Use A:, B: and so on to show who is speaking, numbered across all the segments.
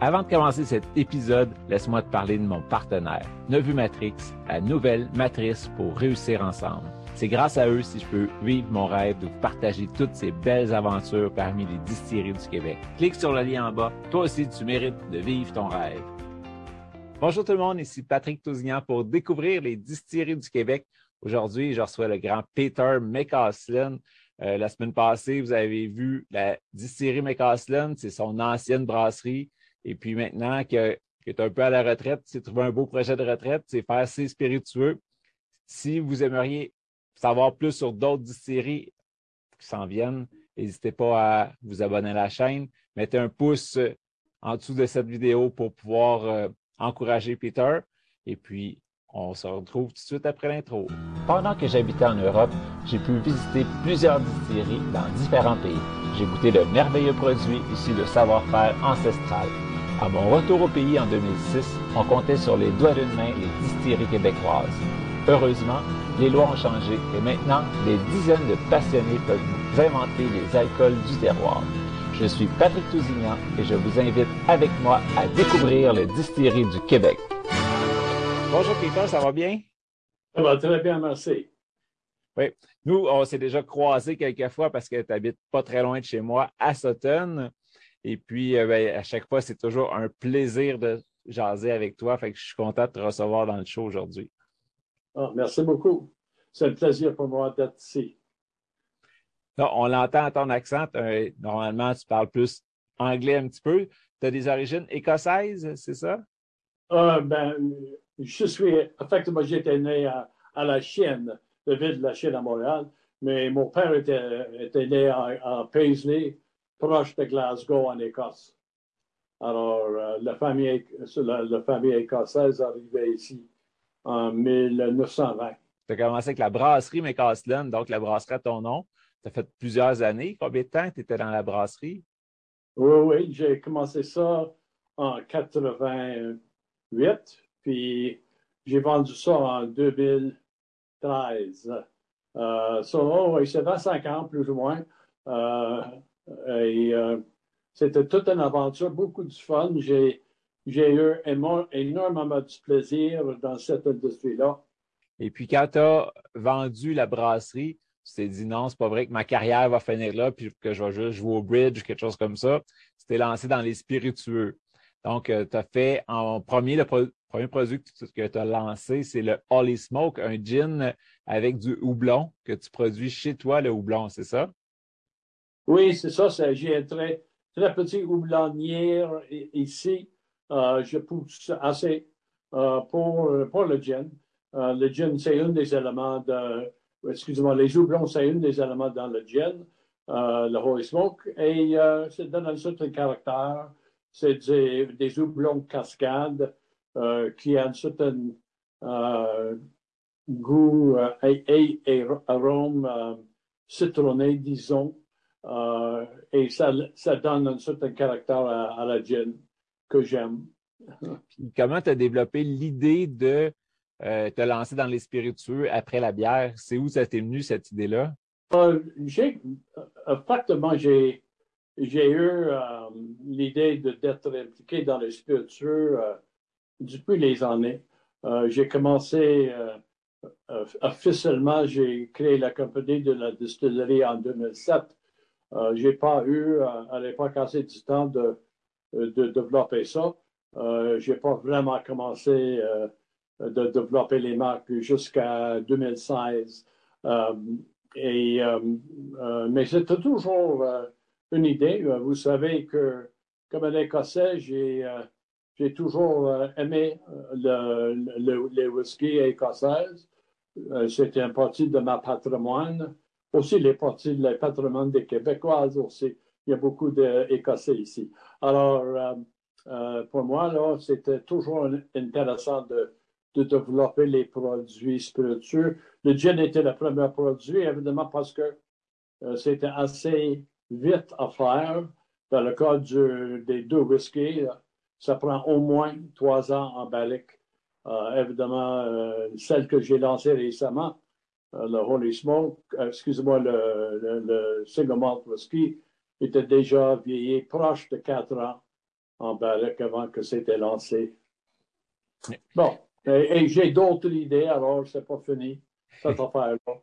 A: Avant de commencer cet épisode, laisse-moi te parler de mon partenaire, Nevu Matrix, la nouvelle matrice pour réussir ensemble. C'est grâce à eux si je peux vivre mon rêve de partager toutes ces belles aventures parmi les distilleries du Québec. Clique sur le lien en bas. Toi aussi, tu mérites de vivre ton rêve. Bonjour tout le monde, ici Patrick Tousignan pour découvrir les distilleries du Québec. Aujourd'hui, je reçois le grand Peter McCaslin. Euh, la semaine passée, vous avez vu la distillerie McCaslin, c'est son ancienne brasserie. Et puis maintenant qu'il est un peu à la retraite, s'est trouvé un beau projet de retraite, c'est faire assez spiritueux. Si vous aimeriez savoir plus sur d'autres distilleries qui s'en viennent, n'hésitez pas à vous abonner à la chaîne. Mettez un pouce en dessous de cette vidéo pour pouvoir euh, encourager Peter. Et puis, on se retrouve tout de suite après l'intro. Pendant que j'habitais en Europe, j'ai pu visiter plusieurs distilleries dans différents pays. J'ai goûté de merveilleux produits issus de savoir-faire ancestral. À mon retour au pays en 2006, on comptait sur les doigts d'une main les distilleries québécoises. Heureusement, les lois ont changé et maintenant, des dizaines de passionnés peuvent vous inventer les alcools du terroir. Je suis Patrick Tousignan et je vous invite avec moi à découvrir les distilleries du Québec. Bonjour Peter, ça va bien?
B: Ça va très bien, merci.
A: Oui. Nous, on s'est déjà croisés quelques fois parce que tu habites pas très loin de chez moi, à Sutton. Et puis, euh, ben, à chaque fois, c'est toujours un plaisir de jaser avec toi. Fait que je suis content de te recevoir dans le show aujourd'hui.
B: Ah, merci beaucoup. C'est un plaisir pour moi d'être ici.
A: on l'entend à ton accent. normalement, tu parles plus anglais un petit peu. Tu as des origines écossaises, c'est ça?
B: Ah, ben, je suis, effectivement, j'étais né à, la Chienne, la ville de la Chienne à Montréal, mais mon père était, né à Paisley, proche de Glasgow, en Écosse. Alors, euh, la, famille, la, famille écossaise arrivait ici en 1920.
A: Tu as commencé avec la brasserie McCaslin, donc la brasserie à ton nom. Tu as fait plusieurs années. Combien de temps tu étais dans la brasserie?
B: Oui, oui, j'ai commencé ça en 88, puis j'ai vendu ça en 2013. Euh, ça, oh, c'est 25 ans, plus ou moins. Euh, et euh, c'était toute une aventure, beaucoup de fun. J'ai, eu énormément de plaisir dans cette industrie-là.
A: Et puis, quand tu as vendu la brasserie, tu t'es dit non, c'est pas vrai que ma carrière va finir là, puis que je vais juste jouer au bridge, quelque chose comme ça. Tu t'es lancé dans les spiritueux. Donc, euh, tu as fait en premier, le premier produit que tu as lancé, c'est le Holy Smoke, un gin avec du houblon que tu produis chez toi, le houblon, c'est ça?
B: Oui, c'est ça. J'ai un très, très petit houblonnière ici. Euh, je pousse assez euh, pour, pour le gin. Euh, le gin, c'est un des éléments de. Excusez-moi, les houblons, c'est un des éléments dans le gin, le Holy Smoke. Et ça donne un certain caractère. C'est des, des houblons cascades qui ont un certain goût et, et arôme citronné, disons. Euh, et ça, ça, donne un certain caractère à, la gin que j'aime.
A: Comment tu as développé l'idée de euh, te lancer dans les spiritueux après la bière? C'est où ça t'est venu, cette idée-là?
B: Euh, j'ai, effectivement, j'ai, j'ai eu l'idée d'être impliqué dans les spiritueux depuis les années. j'ai commencé officiellement, j'ai créé la compagnie de la distillerie en 2007 euh, je n'ai pas eu euh, à l'époque assez du temps de, de développer ça. Euh, je n'ai pas vraiment commencé de développer les marques jusqu'à 2016. et, mais c'était toujours une idée. Vous savez que, comme un Écossais, j'ai j'ai toujours aimé le, le, les whiskies écossaises. C'était une partie de ma patrimoine aussi les parties, les patrimoine des Québécoises aussi. Il y a beaucoup d'Écossais ici. Alors, euh, euh, pour moi, c'était toujours intéressant de, de, développer les produits spiritueux. Le gin était le premier produit, évidemment, parce que euh, c'était assez vite à faire. Dans le cas des deux whiskies, ça prend au moins trois ans en barrique. évidemment, celle que j'ai lancée récemment, euh, le Holy Smoke, euh, excusez-moi, le, le, single whisky était déjà vieilli proche de quatre ans. en barrique avant que c'était lancé. Bon, et, j'ai d'autres idées, alors c'est pas fini, cette affaire-là.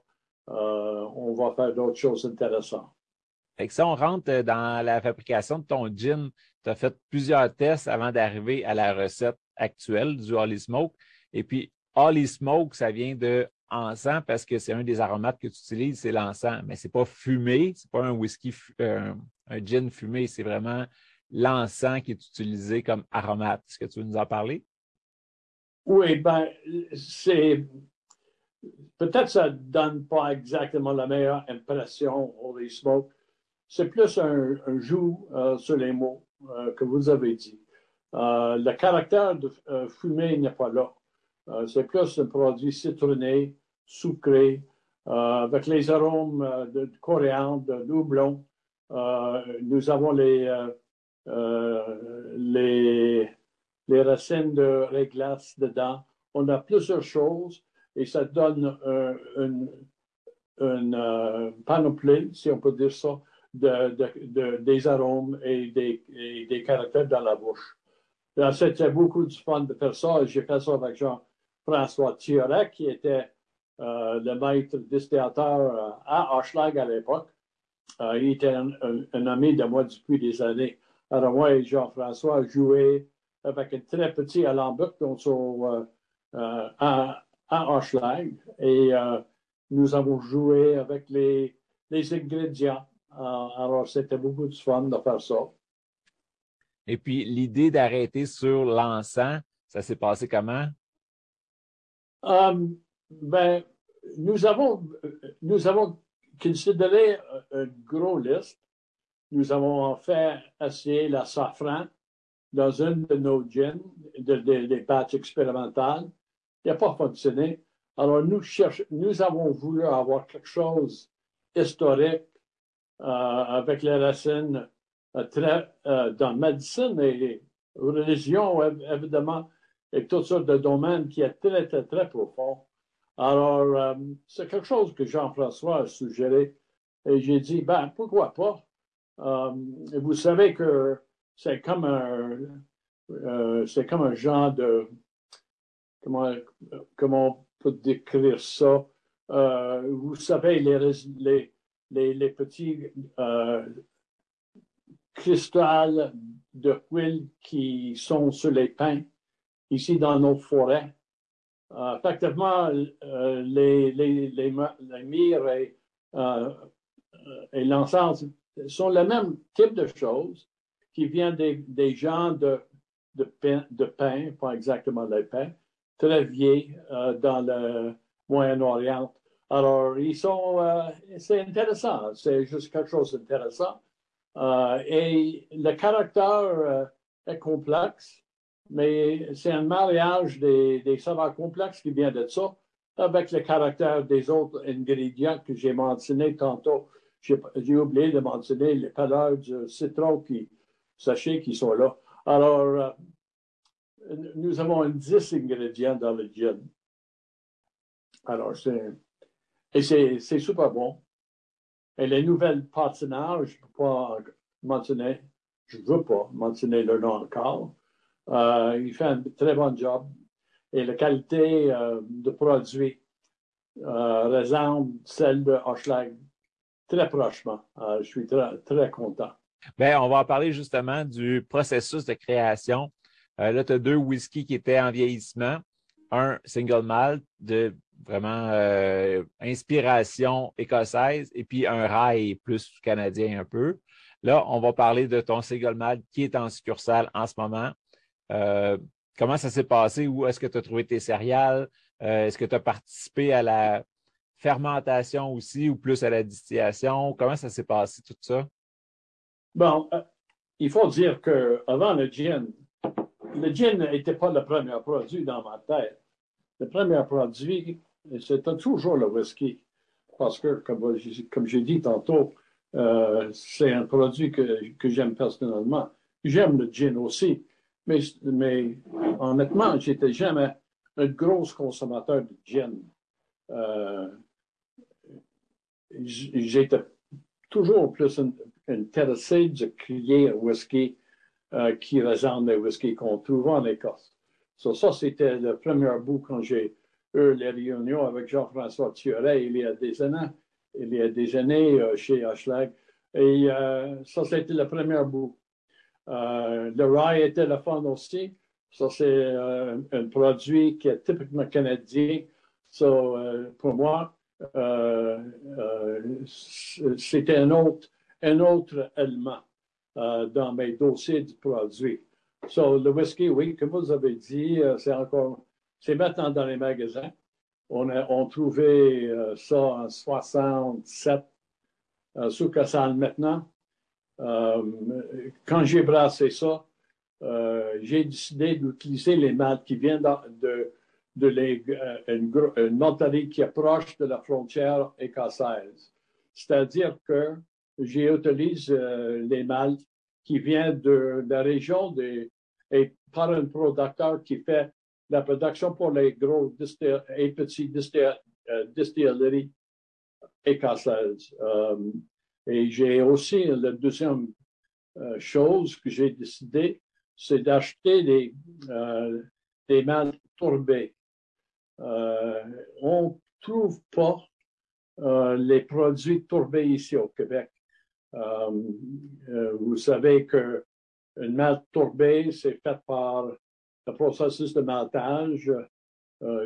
B: Euh, on va faire d'autres choses intéressantes.
A: Fait que si on rentre dans la fabrication de ton gin, tu as fait plusieurs tests avant d'arriver à la recette actuelle du Holly Smoke. Et puis, Holly Smoke, ça vient de encens parce que c'est un des aromates que tu utilises, c'est l'encens. Mais ce n'est pas fumé, ce n'est pas un whisky, euh, un gin fumé, c'est vraiment l'encens qui est utilisé comme aromate. Est-ce que tu veux nous en parler?
B: Oui, ben, c'est. Peut-être ça ne donne pas exactement la meilleure impression Smoke. C'est plus un, un joue euh, sur les mots euh, que vous avez dit. Le caractère de fumée n'est pas là. C'est plus un produit citronné, sucré, avec les arômes de, de coriandre, de doublon. nous avons les, les, racines de réglasse dedans. On a plusieurs choses et ça donne une, une panoplie, si on peut dire ça, de, des arômes et des, des, caractères dans la bouche. C'était beaucoup de fun de faire ça. J'ai fait ça avec Jean-François Thierret, qui était euh, le maître distillateur euh, à Hochelag à l'époque. Euh, il était un, ami de moi depuis des années. Alors moi et Jean-François jouaient avec un très petit alambic à, à et nous avons joué avec les, les ingrédients alors, c'était beaucoup de fun de faire ça.
A: Et puis, l'idée d'arrêter sur l'encens, ça s'est passé comment?
B: Euh, ben, nous avons, nous avons considéré une grosse liste. Nous avons fait essayer la safran dans une de nos gins, des batchs expérimentales. Il n'a pas fonctionné. Alors, nous, nous avons voulu avoir quelque chose historique euh, avec les racines euh, très, euh, dans médecine et religion, évidemment, et toutes sortes de domaines qui est très, très, très profond. Alors, c'est quelque chose que Jean-François a suggéré. Et j'ai dit, ben, pourquoi pas? vous savez que c'est comme un, c'est comme un genre de, comment, comment on peut décrire ça? vous savez, les, les, les, petits euh, cristals de huile qui sont sur les pins ici dans nos forêts. Euh, effectivement, euh, les, les, myrrhes et, et l'encens sont le même type de choses qui viennent des, gens de, de, de pain, pas exactement des pins, très vieux dans le Moyen-Orient. Alors, ils sont, euh, c'est intéressant, c'est juste quelque chose d'intéressant. Euh, et le caractère euh, est complexe, mais c'est un mariage des, des complexes qui vient de ça avec le caractère des autres ingrédients que j'ai mentionnés tantôt. J'ai oublié de mentionner les couleurs du citron qui, sachez, qui sont là. Alors, nous avons 10 ingrédients dans le gin. Alors, c'est et c'est super bon. Et les nouvelles partenaires, je ne peux pas mentionner, je ne veux pas mentionner leur nom encore. Euh, il fait un très bon job. Et la qualité euh, de produit euh, ressemble celle de Hochelag très prochement. Euh, je suis très, content.
A: Bien, on va en parler justement du processus de création. là, tu as deux whiskies qui étaient en vieillissement. Un single malt de vraiment euh, inspiration écossaise, et puis un rail plus canadien un peu. Là, on va parler de ton Segelmad qui est en succursale en ce moment. Euh, comment ça s'est passé? Où est-ce que tu as trouvé tes céréales? Euh, est-ce que tu as participé à la fermentation aussi ou plus à la distillation? Comment ça s'est passé tout ça?
B: Bon, il faut dire qu'avant le gin, le gin n'était pas le premier produit dans ma tête. Le premier produit, c'était toujours le whisky. Parce que, comme, j'ai dit tantôt, euh, c'est un produit que, j'aime personnellement. J'aime le gin aussi. Mais, mais honnêtement, j'étais jamais un gros consommateur de gin. Euh, j'étais toujours plus intéressé de créer un whisky qui ressemblent les whisky qu'on trouve en Écosse. ça, c'était le premier bout quand j'ai eu les réunions avec Jean-François Thioret il y a des années, il y a des années chez Hochelag. Et ça, c'était le premier bout. Le rye le fun aussi. Ça, c'est un produit qui est typiquement canadien. So, pour moi, euh, euh, c'était un autre, un autre élément euh, dans mes dossiers de produits. So, le whisky, oui, comme vous avez dit, c'est encore, c'est maintenant dans les magasins. On a on trouvait ça en 67 euh, sous Cassane maintenant. Quand j'ai brassé ça, j'ai décidé d'utiliser les maltes qui viennent de, de euh, une, une qui est proche de la frontière écossaise. C'est-à-dire que j'utilise euh, les maltes qui viennent de, la région des, et par un producteur qui fait la production pour les gros et petits euh, distilleries écossaises. Et j'ai aussi la deuxième chose que j'ai décidé, c'est d'acheter des, des maltes tourbées. Euh, on ne trouve pas euh, les produits tourbés ici au Québec. Euh, vous savez que une malte tourbée, c'est fait par le processus de maltage.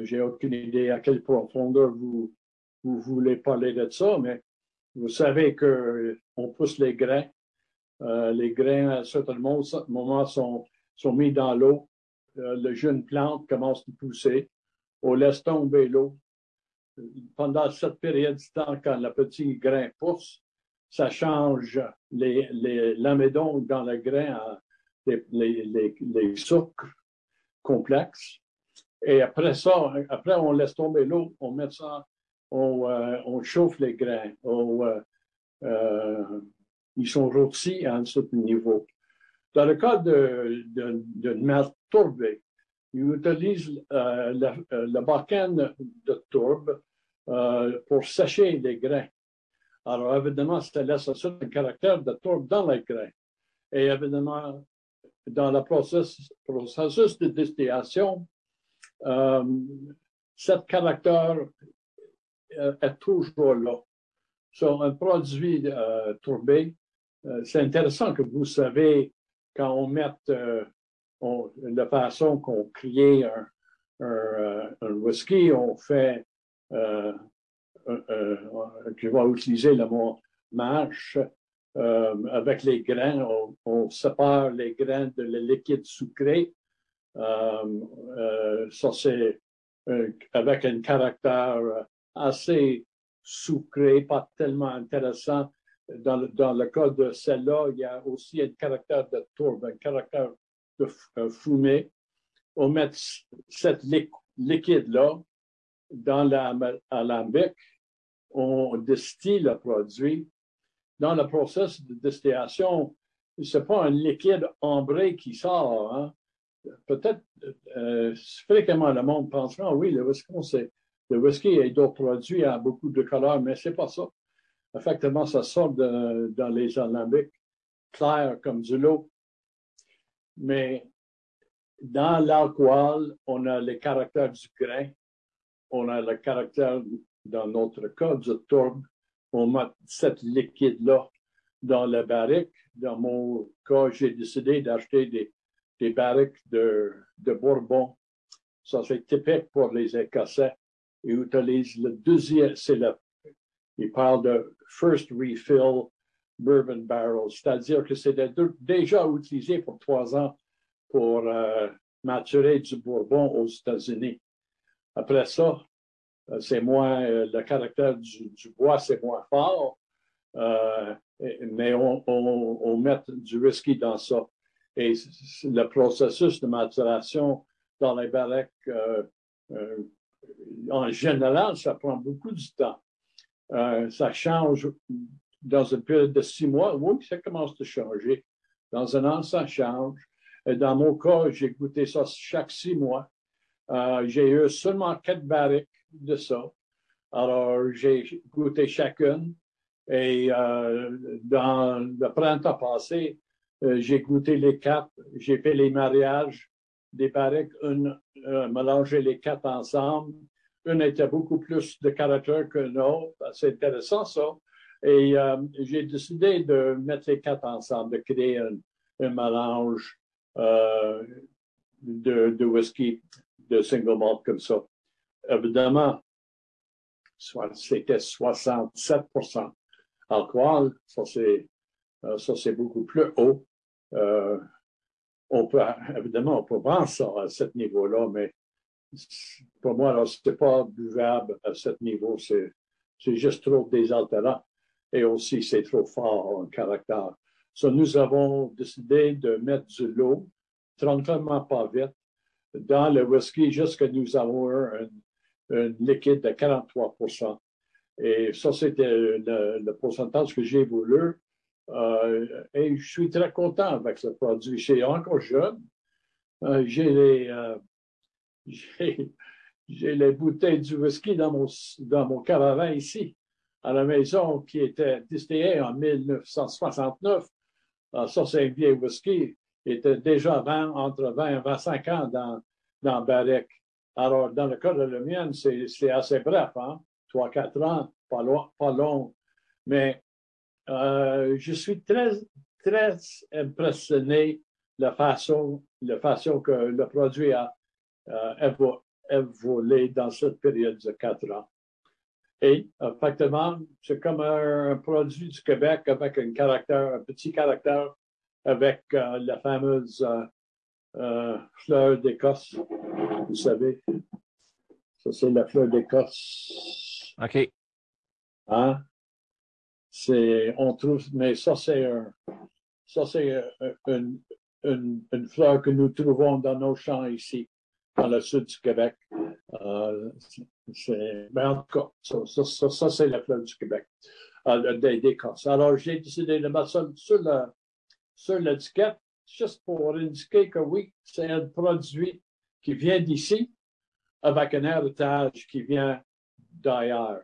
B: J'ai aucune idée à quelle profondeur vous, vous voulez parler de ça, mais vous savez qu'on pousse les grains. les grains, à un certain moment, sont, sont mis dans l'eau. le jeune plante commence à pousser on laisse tomber l'eau. Pendant cette période de temps, quand le petit grain pousse, ça change les, les dans le grain à les, les, les, sucres complexes. Et après ça, après on laisse tomber l'eau, on met ça, on, euh, on chauffe les grains. Euh, euh, ils sont rôtis à un certain niveau. Dans le cas d'une de tourbée, ils utilisent euh, le, euh, le de tourbe pour sécher les grains. Alors, évidemment, ça laisse un caractère de tourbe dans les grains. Et évidemment, dans le processus, de distillation, euh, ce caractère est toujours là. Sur un produit euh, tourbé, c'est intéressant que vous savez quand on met on, la façon qu'on crée un, un, euh, whisky, on fait, euh, euh, je vais utiliser le mot mâche, euh, avec les grains, on, on, sépare les grains de le liquide sucré. Euh, ça, c'est avec un caractère assez sucré, pas tellement intéressant. Dans le, dans le cas de celle-là, il y a aussi un caractère de tourbe, un caractère de euh, fumer, on met cette liquide-là dans l'alambic, on distille le produit. Dans le processus de distillation, ce n'est pas un liquide ambré qui sort. Hein. Peut-être, euh, fréquemment, le monde pensera, oui, le whisky, c'est, le whisky et d'autres produits a beaucoup de couleurs, mais c'est pas ça. Effectivement, ça sort dans les alambics clairs comme du lot. Mais dans l'alcool, on a le caractère du grain, on a le caractère, dans notre cas, du tourbe. On met cette liquide-là dans la barrique. Dans mon cas, j'ai décidé d'acheter des, des barriques de, de Bourbon. Ça, c'est typique pour les Écossais. Ils utilisent le deuxième, c'est le, ils parlent de first refill bourbon barrel, c'est-à-dire que c'est déjà utilisé pour trois ans pour euh, maturer du bourbon aux États-Unis. Après ça, euh, c'est moins euh, le caractère du, bois, c'est moins fort, mais on, met du whisky dans ça. Et le processus de maturation dans les barriques, en général, ça prend beaucoup de temps. ça change dans une période de six mois, oui, ça commence à changer. Dans un an, ça change. Dans mon cas, j'ai goûté ça chaque six mois. Euh, j'ai eu seulement quatre barriques de ça. Alors, j'ai goûté chacune. Et euh, dans le printemps passé, j'ai goûté les quatre, j'ai fait les mariages des barriques, une, mélanger les quatre ensemble. Une était beaucoup plus de caractère que l'autre. C'est intéressant, ça. Et j'ai décidé de mettre les quatre ensemble, de créer un, mélange de, de whisky de single malt comme ça. Évidemment, c'était 67 alcool. Ça, c'est, euh, ça, c'est beaucoup plus haut. On peut, évidemment, on peut vendre ça à ce niveau-là, mais pour moi, là, c'était pas buvable à ce niveau. C'est, c'est juste trop désaltérant. Et aussi, c'est trop fort en caractère. Nous avons décidé de mettre de l'eau, tranquillement pas vite, dans le whisky jusqu'à nous avons un, un, liquide de 43% Et ça, c'était le, pourcentage que j'ai voulu. Euh, et je suis très content avec ce produit. Suis encore jeune. Euh, j'ai les, euh, j'ai les bouteilles du whisky dans mon, dans mon caravan ici, à la maison, qui était distillé en 1969. Alors, ça, c'est un vieil whisky était déjà 20, entre 20 et 25 ans dans, dans Barrick. Alors, dans le cas de la mienne, c'est assez bref, hein? 3-4 ans, pas long, pas long. Mais euh, je suis très, très impressionné de la façon, la façon que le produit a euh, évolué dans cette période de 4 ans. Et effectivement, c'est comme un, produit du Québec avec un caractère, un petit caractère avec euh, la fameuse euh, fleur d'Écosse. Vous savez, ça c'est la fleur d'Écosse.
A: OK.
B: Hein? On trouve, mais ça c'est ça c'est une, fleur que nous trouvons dans nos champs ici, dans le sud du Québec. Euh, ben en tout cas, ça, c'est la fleur du Québec, euh, d'Écosse. Alors j'ai décidé de mettre sur sur l'étiquette, juste pour indiquer que oui, c'est un produit qui vient d'ici avec un héritage qui vient d'ailleurs.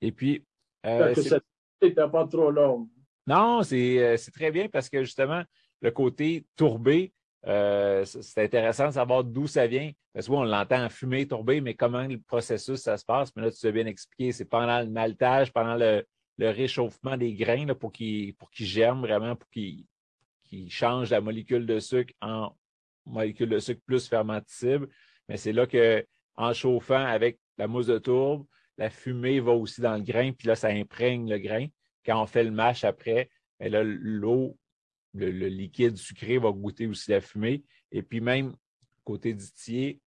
A: Et puis,
B: euh, c'est pas trop long.
A: Non, euh, c'est très bien parce que justement, le côté tourbé, euh, c'est intéressant de savoir d'où ça vient. Parce que on l'entend fumer, tourber, mais comment le processus ça se passe? Mais là, tu as bien expliqué, c'est pendant le maltage, pendant le, le réchauffement des grains là, pour qu'ils pour germent vraiment, pour qu'ils changent la molécule de sucre en molécule de sucre plus fermenticible. Mais c'est là que, en chauffant avec la mousse de tourbe, la fumée va aussi dans le grain, puis là, ça imprègne le grain. Quand on fait le mash après, ben l'eau, le, liquide sucré va goûter aussi la fumée. Et puis même, côté ditier,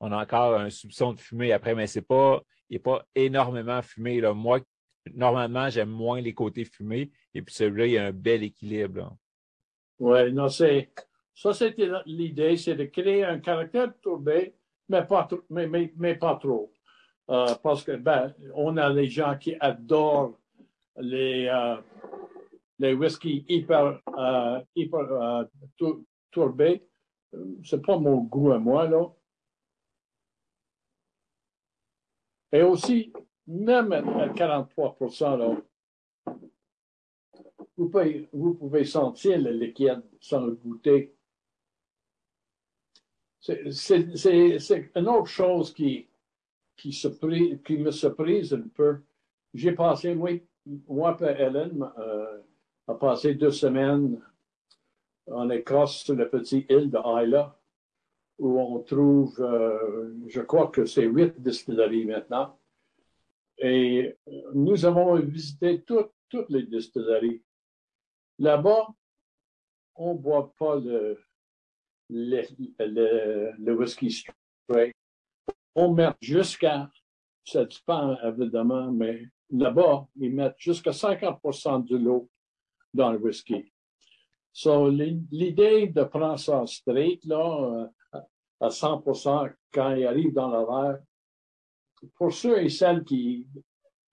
A: on a encore un soupçon de fumée après, mais c'est pas, il n'est pas énormément fumé. Moi normalement, j'aime moins les côtés fumés. Et puis celui-là, il y a un bel équilibre.
B: Oui, non, c'est. Ça, c'était l'idée, c'est de créer un caractère tourbé, mais pas, mais, pas trop. Euh, parce que, ben, on a les gens qui adorent les, euh, les whisky hyper, euh, hyper tourbés. C'est pas mon goût à moi, là. Et aussi, même à 43 là, vous pouvez, vous pouvez sentir le liquide sans le goûter. C'est une autre chose qui, qui, me surprise un peu. J'ai passé, moi, moi et Hélène euh, a passé deux semaines en Écosse sur la petite île de Isla, où on trouve, euh, je crois que c'est huit distilleries maintenant. Et nous avons visité toutes, toutes les distilleries. Là-bas, on ne boit pas le, le, le, whisky straight. On met jusqu'à, ça dépend évidemment, mais là-bas, ils mettent jusqu'à 50% de l'eau dans le whisky. So, l'idée de prendre ça straight, là, à 100% quand il arrive dans verre, pour ceux et celles qui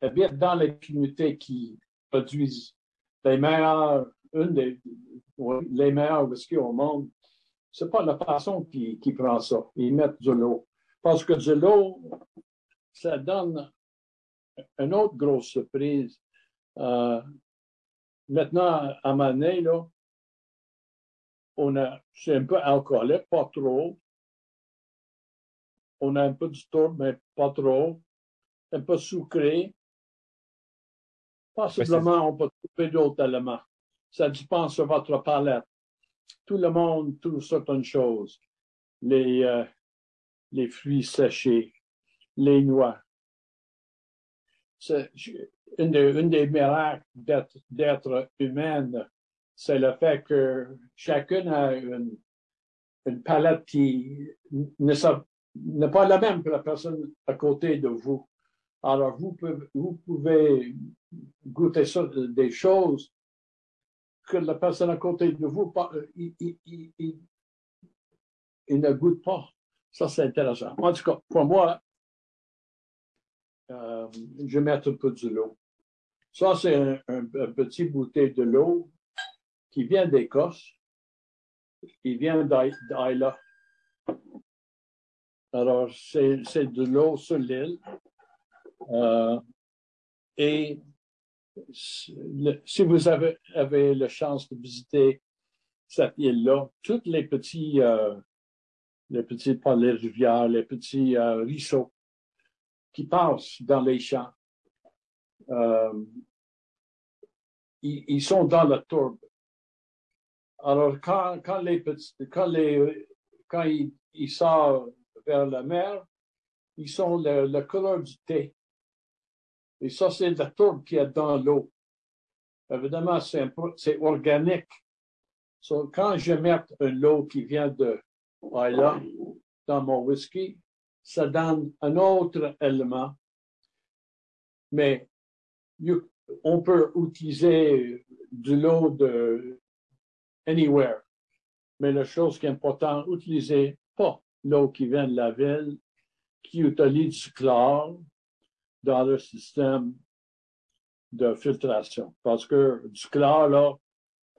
B: habitent dans les communautés qui produisent les meilleurs, une des les meilleurs whisky au monde, c'est pas la façon qui, qui prend ça. Ils mettent de l'eau. Parce que de l'eau, ça donne une autre grosse surprise. Euh, maintenant, à ma là, on a, c'est un peu alcoolique, pas trop. On a un peu du tour, mais pas trop. Un peu sucré. Possiblement, on peut trouver d'autres éléments. Ça dépend sur votre palette. Tout le monde trouve certaines choses. Les, euh, les fruits séchés, les noix. C'est une, des miracles d'être humaine, c'est le fait que chacune a une, une palette qui n'est pas la même que la personne à côté de vous. Alors, vous pouvez, vous pouvez goûter des choses que la personne à côté de vous, il ne goûte pas. Ça, c'est intéressant. En tout cas, pour moi, euh, je vais mettre un peu de l'eau. Ça, c'est un, petit bouteille de l'eau qui vient d'Écosse. Il vient d'Aila. Alors, c'est de l'eau sur l'île. Euh, et si vous avez, avez la chance de visiter cette île-là, toutes les petits euh, les petits, pas rivières, les petits euh, ruisseaux qui passent dans les champs. Euh, ils, sont dans la tourbe. Alors, quand, quand les petits, quand les, quand ils, sortent vers la mer, ils sont la, couleur du thé. Et ça, c'est la tourbe qui est dans l'eau. Évidemment, c'est organique. quand je mets une eau qui vient de voilà, dans mon whisky, ça donne un autre élément. Mais on peut utiliser de l'eau de anywhere. Mais la chose qui est importante, utiliser pas l'eau qui vient de la ville, qui utilise du chlore dans le système de filtration. Parce que du chlore, là,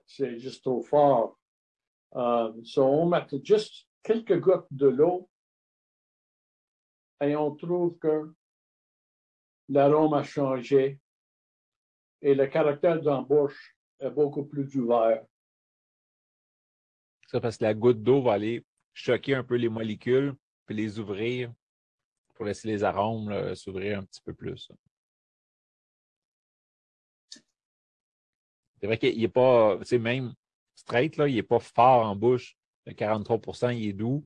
B: c'est juste trop fort. Euh, on met juste quelques gouttes de l'eau et on trouve que l'arôme a changé et le caractère d'embauche est beaucoup plus ouvert.
A: Ça parce que la goutte d'eau va aller choquer un peu les molécules puis les ouvrir pour laisser les arômes s'ouvrir un petit peu plus. C'est vrai qu'il n'est pas, tu sais, même straight, là, il n'est pas fort en bouche. Le 43% il est doux.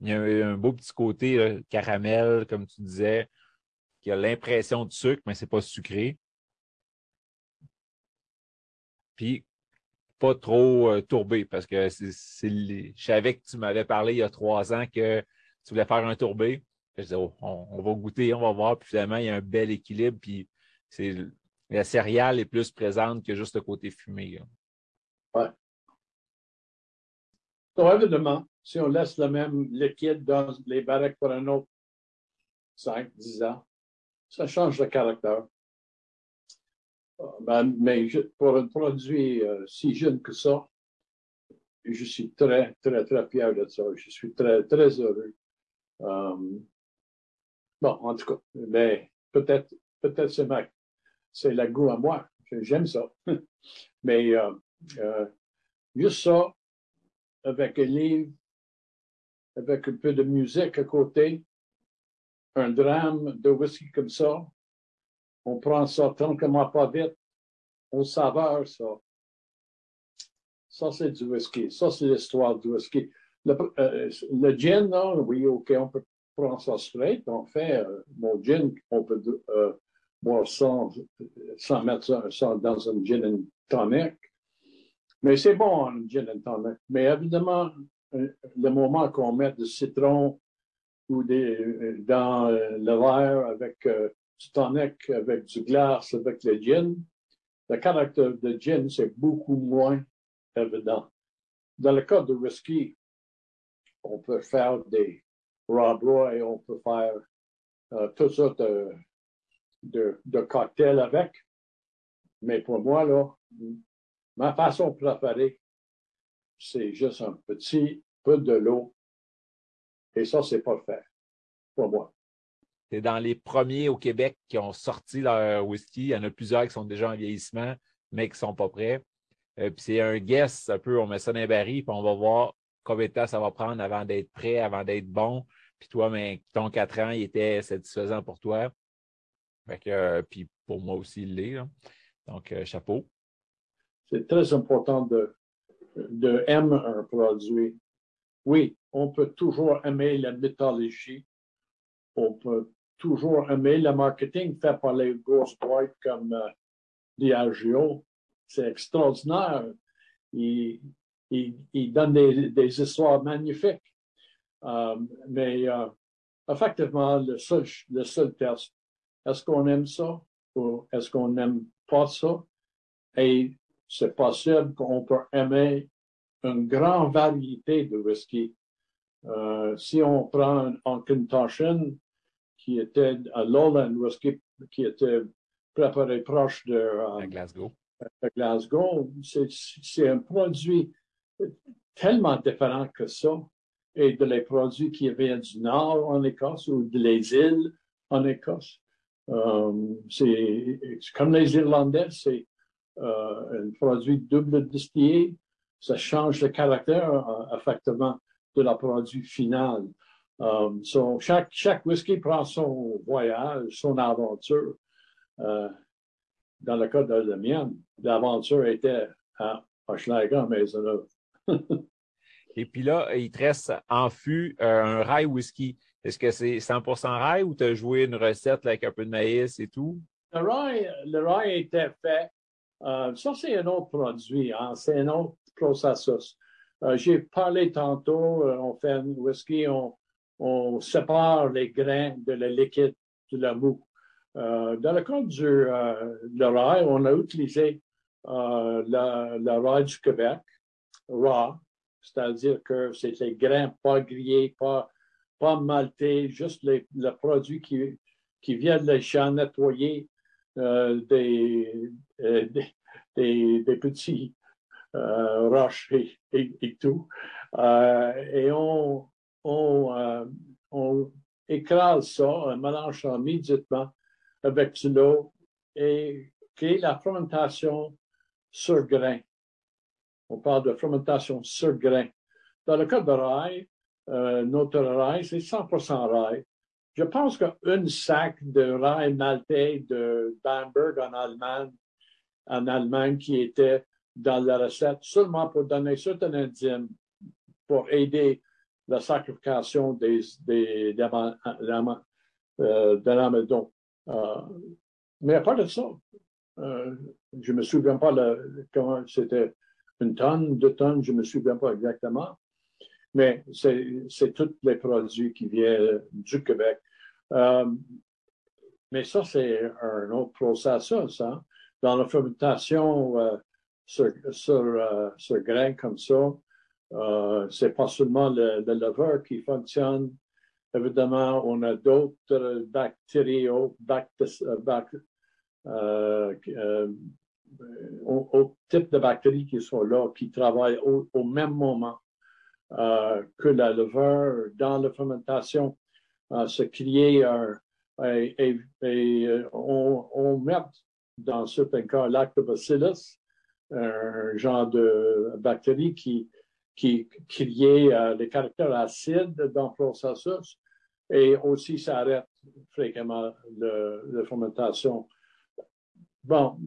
A: Il y a un, beau petit côté caramel, comme tu disais, qui a l'impression de sucre, mais ce n'est pas sucré. Puis, pas trop euh, tourbé, parce que c'est, je savais que tu m'avais parlé il y a trois ans que tu voulais faire un tourbé. Je disais, oh, on, va goûter, on va voir. Puis finalement, il y a un bel équilibre. Puis c'est, la céréale est plus présente que juste le côté fumé.
B: Oui. Probablement, si on laisse le même liquide dans les barriques pour un autre 5, 10 ans, ça change le caractère. Euh, ben, mais pour un produit euh, si jeune que ça, je suis très, très, très fier de ça. Je suis très, très heureux. Euh, bon, en tout cas, mais peut-être, peut-être c'est ma, c'est la goût à moi. J'aime ça. mais juste ça, avec un livre, avec un peu de musique à côté, un drame de whisky comme ça. On prend ça tranquillement pas vite. On saveur ça. Ça, c'est du whisky. Ça, c'est l'histoire du whisky. Le, euh, gin, là, oui, OK, on peut prendre ça straight. On fait euh, mon gin, on peut euh, boire sans, sans mettre ça, dans un gin tonic. Mais c'est bon, un gin and tonic. Mais évidemment, euh, le moment qu'on met du citron ou des, euh, dans euh, le verre avec du tonic, avec du glace, avec le gin, le caractère de gin, c'est beaucoup moins évident. Dans le cas de whisky, on peut faire des Rob Roy, on peut faire euh, sortes de, de, de, cocktails avec. Mais pour moi, là, Ma façon préférée, c'est juste un petit peu de l'eau. Et ça, c'est pas faire pour moi.
A: C'est dans les premiers au Québec qui ont sorti leur whisky. Il y en a plusieurs qui sont déjà en vieillissement. mais qui ne sont pas prêts. puis c'est un guess, un peu, on met ça dans un baril, puis on va voir combien de temps ça va prendre avant d'être prêt, avant d'être bon. Puis toi, mais ton 4 ans, il était satisfaisant pour toi. Fait que, puis pour moi aussi, il l'est. Donc, chapeau.
B: C'est très important de, de un produit. Oui, on peut toujours aimer la mythologie. On peut toujours aimer le marketing fait par les grosses comme euh, Diageo. C'est extraordinaire. Ils, ils, donnent des, histoires magnifiques. Euh, mais euh, effectivement, le seul, le seul test, est-ce qu'on aime ça ou est-ce qu'on n'aime pas ça? Et c'est possible qu'on peut aimer une grande variété de whisky. Euh, si on prend un Kintashin, qui était à Lowland Whisky, qui était préparé proche de,
A: euh, Glasgow,
B: de Glasgow c'est un produit tellement différent que ça. Et de les produits qui viennent du nord en Écosse ou de les îles en Écosse. Euh, c'est comme les Irlandais, c'est euh, un produit double distillé, ça change le caractère euh, effectivement de la produit final. Um, chaque, chaque whisky prend son voyage, son aventure. Euh, dans le cas de la mienne, l'aventure était à Hochelaga, Maisonneuve.
A: Et puis là, il te reste en fût un rye whisky. Est-ce que c'est 100% rye ou tu as joué une recette avec un peu de maïs et tout?
B: Le rye, le rye était fait euh, ça, c'est un autre produit, hein. c'est un autre processus. Euh, j'ai parlé tantôt, euh, on fait un whisky, on, on, sépare les grains de la liquide, de la mou. dans le cas du le rail, on a utilisé le, rail du Québec, raw, c'est-à-dire que c'est les grains pas grillés, pas, pas maltés, juste le produit qui, qui vient de les champs nettoyés euh, des, euh, des, des, petits euh, roches et, tout. et on, on, on écrase ça, on mélange ça immédiatement avec de l'eau et qui la fermentation sur grain. On parle de fermentation sur grain. Dans le cas de rail, notre rail, c'est 100% rail. Je pense qu'un sac de rail maltais de Bamberg en Allemagne, en Allemagne qui était dans la recette seulement pour donner certaines enzymes pour aider la sacrification des, euh, de l'amidon. Euh, mais à part de ça, euh, je me souviens pas comment c'était une tonne, deux tonnes, je me souviens pas exactement mais c'est tous les produits qui viennent du Québec. Euh, mais ça, c'est un autre processus. Hein? Dans la fermentation euh, sur, euh, sur grain comme ça, c'est pas seulement le, le qui fonctionne. Évidemment, on a d'autres bactéries, bactéries euh, euh, au, type de bactéries qui sont là, qui travaillent au même moment. Euh, que la levure dans la fermentation euh, se crée un, et, euh, on, met dans certains cas lactobacillus, un genre de bactérie qui, qui euh, les caractères acides dans le processus et aussi ça arrête fréquemment la fermentation. Bon,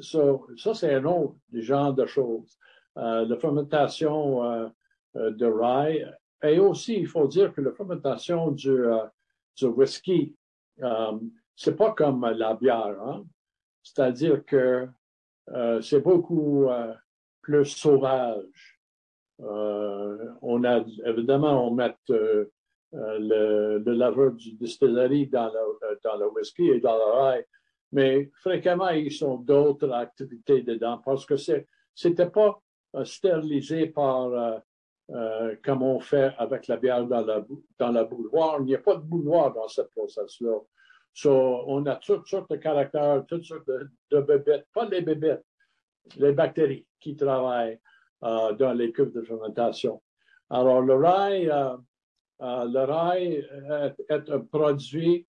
B: ça, c'est un autre genre de choses. La fermentation de rye. Et aussi, il faut dire que la fermentation du, euh, du whisky, euh, c'est pas comme la bière. Hein? C'est-à-dire que euh, c'est beaucoup plus sauvage. on a évidemment on met le, le laveur du distillerie dans le, dans le whisky et dans le rye, mais fréquemment ils sont d'autres activités dedans parce que c'est c'était pas stérilisé par euh, comme on fait avec la bière dans la, dans la. Il n'y a pas de bouilloire dans ce processus-là. on a toutes sortes de caractères, toutes sortes de, de bébêtes, pas les bébêtes, les bactéries qui travaillent euh, dans les cuves de fermentation. Alors, le rail, euh, est, un produit,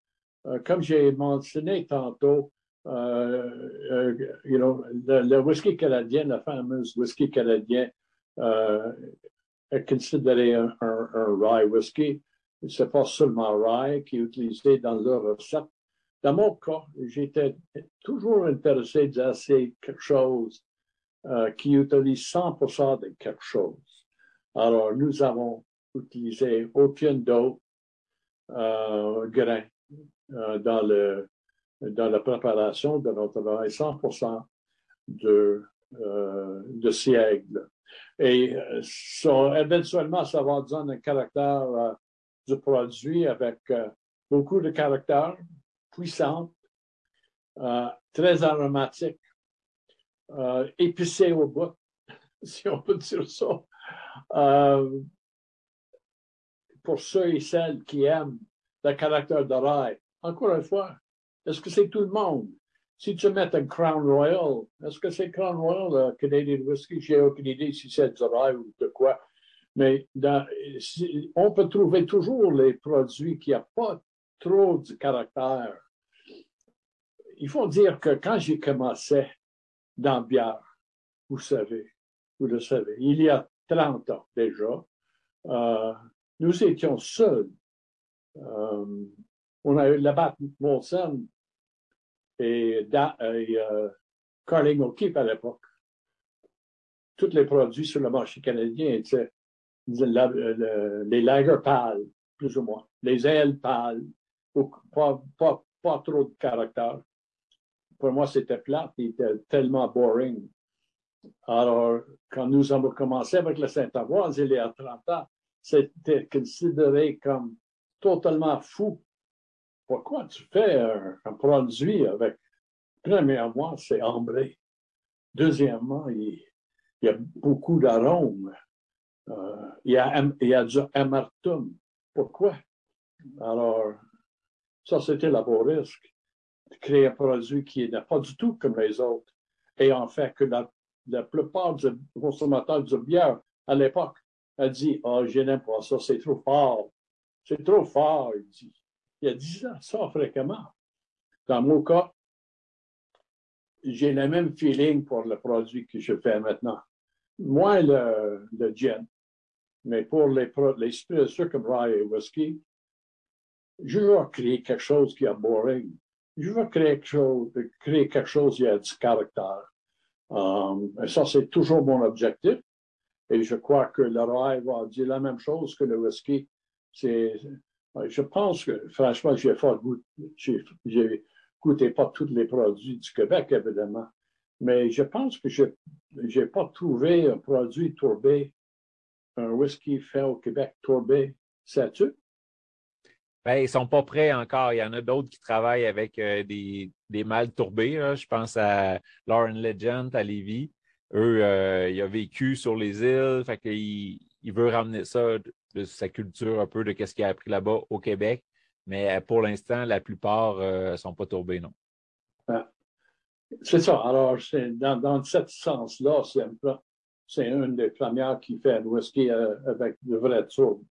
B: comme j'ai mentionné tantôt, le, whisky canadien, la fameuse whisky canadien, considéré un, rye whisky. Ce n'est pas seulement rye qui est utilisé dans leur recette. Dans mon cas, j'étais toujours intéressé d'essayer quelque chose qui utilise 100% de quelque chose. Alors, nous avons utilisé aucun d'autre euh, grain dans le dans la préparation de notre vin, 100% de, euh, de siègle. Et euh, éventuellement, ça va donner un caractère euh, du produit avec euh, beaucoup de caractères puissants, très aromatiques, épicés au bout, si on peut dire ça. pour ceux et celles qui aiment le caractère de rail, encore une fois, est-ce que c'est tout le monde? Si tu mets un Crown Royal, est-ce que c'est Crown Royal, le Canadian Whisky? J'ai aucune idée si c'est du rail ou de quoi. Mais on peut trouver toujours les produits qui n'ont pas trop de caractère. Il faut dire que quand j'ai commencé dans bière, vous savez, vous le savez, il y a 30 ans déjà, euh, nous étions seuls. Euh, on a eu la batte Molson et, euh, Carling O'Keefe à l'époque. Tous les produits sur le marché canadien étaient les lagers pâles, plus ou moins, les ailes pâles, pas, pas, pas trop de caractère. Pour moi, c'était plat, c'était tellement boring. Alors, quand nous avons commencé avec le Saint-Avoise, il y a 30 ans, c'était considéré comme totalement fou pourquoi tu fais un, produit avec, premièrement, c'est ambré. Deuxièmement, il, y a beaucoup d'arômes. Euh, il, y a, du amertume. Pourquoi? Alors, ça, c'était le beau risque de créer un produit qui n'est pas du tout comme les autres. Et en fait, que la, la plupart des consommateurs de bière à l'époque a dit, oh, je n'aime pas ça, c'est trop fort. C'est trop fort, il dit il y a 10 ans, ça fréquemment. Dans mon cas, j'ai le même feeling pour le produit que je fais maintenant. Moins le, le gin, mais pour les, les spiritueux comme rye et whisky, je veux créer quelque chose qui est boring. Je veux créer quelque chose, créer quelque chose qui a du caractère. Um, et ça, c'est toujours mon objectif. Et je crois que le rye va dire la même chose que le whisky. C'est je pense que, franchement, j'ai j'ai goûté pas tous les produits du Québec, évidemment, mais je pense que je n'ai pas trouvé un produit tourbé, un whisky fait au Québec tourbé. Sais-tu?
A: Ben, ils sont pas prêts encore. Il y en a d'autres qui travaillent avec euh, des, des mâles tourbés. Je pense à Lauren Legend à Lévis. Eux, euh, il a vécu sur les îles, fait qu'il il veut ramener ça de sa culture un peu, de ce qu'il a appris là-bas au Québec. Mais euh, pour l'instant, la plupart ne euh, sont pas tourbés, non.
B: Ah. C'est ça. Alors, dans, dans ce sens-là, c'est une des premières qui fait un whisky euh, avec de vrais tours.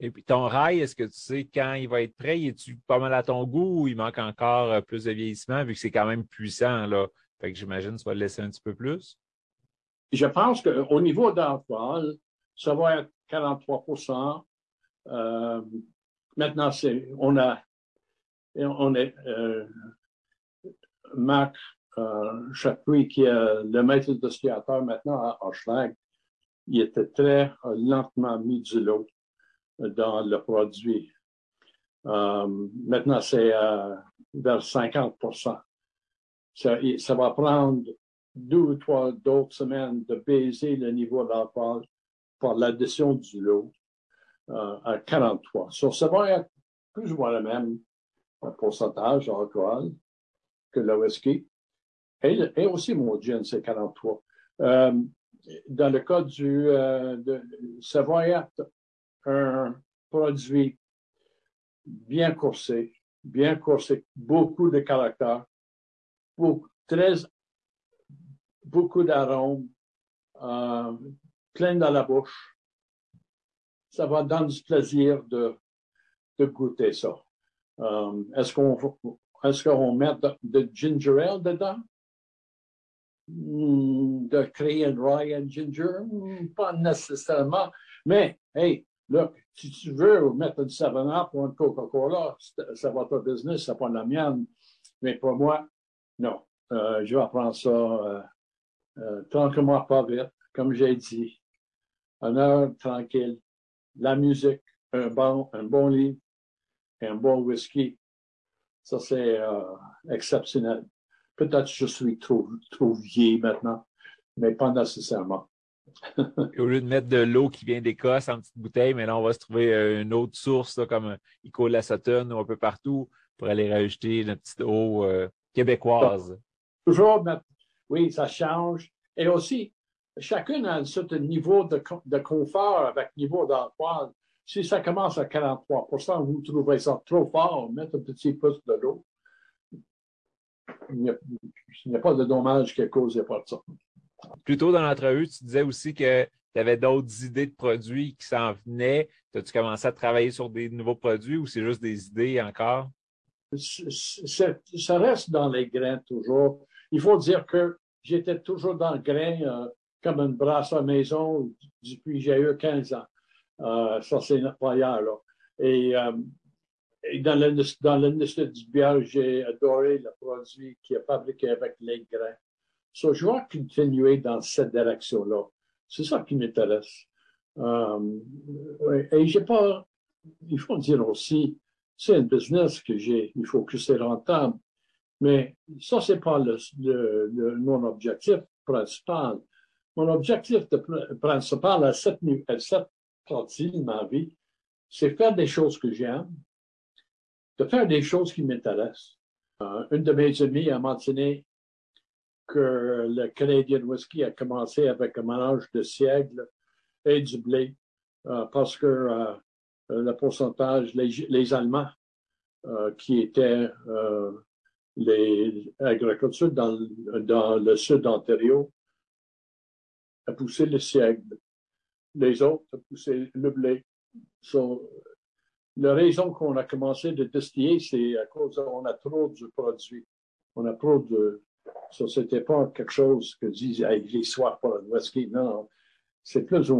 A: Et puis ton rail, est-ce que tu sais quand il va être prêt? Es-tu pas mal à ton goût ou il manque encore plus de vieillissement vu que c'est quand même puissant? Là? Fait que j'imagine que tu vas le laisser un petit peu plus.
B: Je pense qu'au niveau d'alcool, ça va être 43% euh, Maintenant, c'est, on a, on est, euh, Marc euh, Chapuis, qui est le maître distillateur maintenant à Hochelag, il était très lentement mis du lot dans le produit. maintenant, c'est vers 50 ça, ça, va prendre deux ou trois d'autres semaines de baiser le niveau d'alcool par l'addition du lot euh, à 43. Sur ça va être plus ou moins le même pourcentage d'alcool que le whisky. Et, aussi mon gin, c'est 43. Euh, dans le cas du, euh, ça va être un produit bien coursé, bien coursé, beaucoup de caractère, beaucoup, très, beaucoup d'arômes, euh, plein dans la bouche. Ça va donner du plaisir de, de goûter ça. Euh, est-ce qu'on est-ce qu'on met de, ginger ale dedans? Hmm, de un rye and ginger? Hmm, pas nécessairement. Mais, hey, look, si tu veux mettre une 7-Up ou une Coca-Cola, ça va ton business, ça pas la mienne. Mais pour moi, non. Euh, je vais prendre ça euh, euh, tranquillement, pas vite, comme j'ai dit. Un heure tranquille. La musique, un bon, un bon livre, et un bon whisky. Ça, c'est euh, exceptionnel. Peut-être que je suis trop, trop vieille maintenant, mais pas nécessairement.
A: Au lieu de mettre de l'eau qui vient d'Écosse en petite bouteille, mais là, on va se trouver euh, une autre source, comme Ico la Saturne ou un peu partout, pour aller rajouter notre petite eau euh, québécoise.
B: Toujours oui, ça change. Et aussi, chacun a un certain niveau de, de confort avec niveau d'alcool. Si ça commence à 43% vous trouvez ça trop fort, mettre un petit pouce de l'eau. Il n'y a, pas de dommage qui est causé par ça.
A: Plus tôt dans l'entrevue, tu disais aussi que tu avais d'autres idées de produits qui s'en venaient. As-tu commencé à travailler sur des nouveaux produits ou c'est juste des idées encore?
B: Ça reste dans les grains toujours. Il faut dire que j'étais toujours dans le grain euh, comme une brasse à maison depuis j'ai eu 15 ans. Euh, ça, c'est notre là. Et, euh, dans l'industrie du bière, j'ai adoré le produit qui est fabriqué avec les grains. So, je vais continuer dans cette direction-là. C'est ça qui m'intéresse. Euh, et j'ai pas, il faut dire aussi, c'est un business que j'ai, il faut que c'est rentable. Mais ça, c'est pas le, mon objectif principal. Mon objectif principal à cette, à cette partie de ma vie, c'est faire des choses que j'aime, de faire des choses qui m'intéressent. Euh, une de mes amies a mentionné que le Canadian Whisky a commencé avec un mélange de siègle et du blé, euh, parce que euh, le pourcentage, les, Allemands qui étaient les agriculteurs dans, dans le sud d'Ontario, a poussé le siègle les autres poussaient le blé. la raison qu'on a commencé de distiller, c'est à cause qu'on a trop de produits. On a trop de. Ça, c'était pas quelque chose que disent, hey, pour le whisky. Non, C'est plus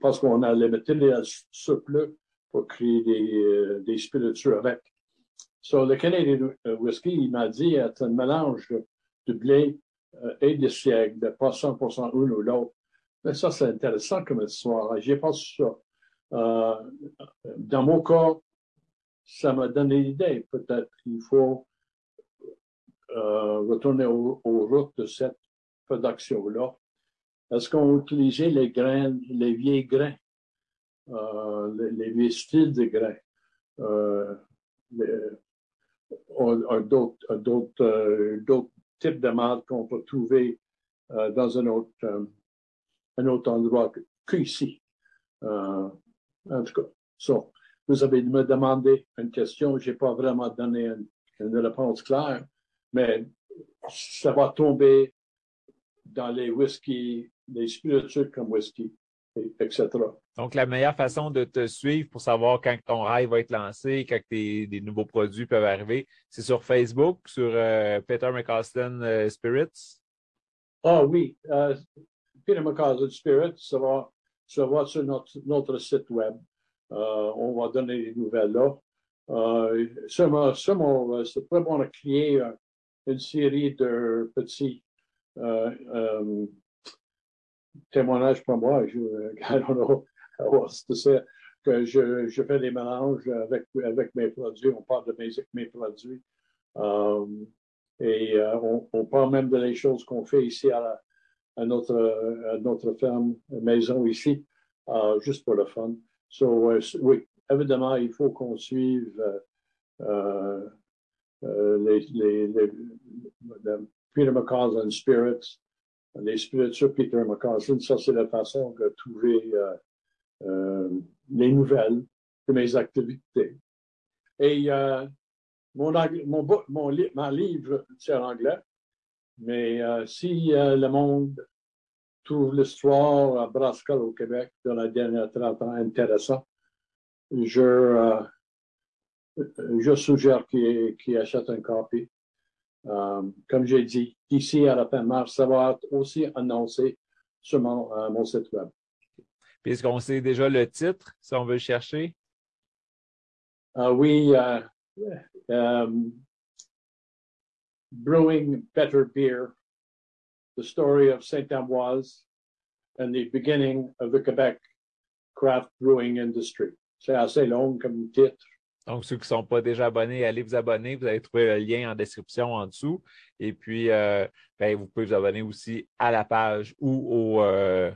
B: parce qu'on a le matériel surplus pour créer des, euh, des spiritueux avec. So, le Canadian whisky, il m'a dit, c'est un mélange de, blé euh, et de siècle, pas 100% une ou l'autre. Mais ça, c'est intéressant comme histoire. J'ai pensé ça. Euh, dans mon cas, ça m'a donné l'idée. Peut-être qu'il faut euh, retourner aux, routes de cette production-là. Est-ce qu'on utilisait les grains, les vieux grains, euh, les, vieux styles de grains, d'autres types de marques qu'on peut trouver dans un autre un autre endroit qu'ici. Euh, en tout cas, so, vous avez me demandé une question, je n'ai pas vraiment donné une, réponse claire, mais ça va tomber dans les whisky, les spiritueux comme whisky, etc.
A: Donc, la meilleure façon de te suivre pour savoir quand ton rêve va être lancé, quand des nouveaux produits peuvent arriver, c'est sur Facebook, sur euh, Peter McCauston euh, Spirits?
B: Ah oui, Peter McCausland Spirit, ça va, ça va sur notre, notre site web. Euh, on va donner des nouvelles là. Euh, bon de créer euh, une série de petits euh, euh, témoignages pour moi. Je, que je, fais des mélanges avec, avec mes produits. On parle de mes, mes produits. Euh, et on, on, parle même de les choses qu'on fait ici à la, à notre, notre ferme, maison ici, euh, juste pour le fun. So, euh, oui, évidemment, il faut qu'on suive euh, les, les, les, Peter McCausland Spirits, les spirits sur Peter McCausland. Ça, c'est la façon de trouver les nouvelles de mes activités. Et mon, mon, mon, mon livre, c'est en anglais. Mais euh, si euh, le monde trouve l'histoire à Brascal au Québec dans la dernière 30 ans intéressant, je, euh, je suggère qu'ils achètent un copie. Euh, comme j'ai dit, d'ici à la fin mars, ça va être aussi annoncé sur mon, mon site web.
A: Puis est-ce qu'on sait déjà le titre, si on veut le chercher?
B: Uh, oui, Brewing Better Beer, the story of Saint Amboise and the beginning of the Quebec craft brewing industry. C'est assez long comme titre.
A: Donc, ceux qui ne sont pas déjà abonnés, allez vous abonner. Vous allez trouver le lien en description en dessous. Et puis, euh, ben, vous pouvez vous abonner aussi à la page ou au, euh,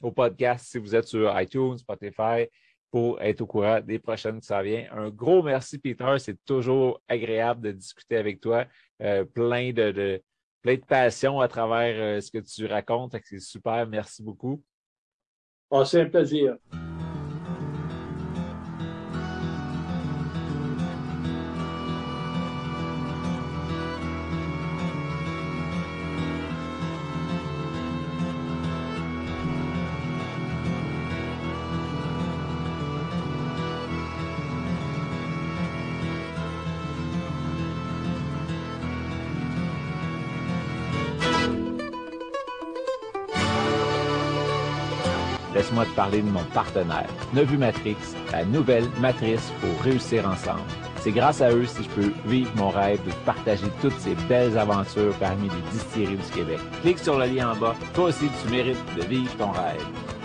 A: au podcast si vous êtes sur iTunes, Spotify, pour être au courant des prochaines qui s'en viennent. Un gros merci, Peter. C'est toujours agréable de discuter avec toi. Euh, plein, de, de, passion à travers euh, ce que tu racontes. C'est super. Merci beaucoup.
B: Oh, c'est un plaisir.
A: Parler de mon partenaire, Nevu Matrix, la nouvelle matrice pour réussir ensemble. C'est grâce à eux si je peux vivre mon rêve de partager toutes ces belles aventures parmi les distilleries du Québec. Clique sur le lien en bas. Toi aussi, tu mérites de vivre ton rêve.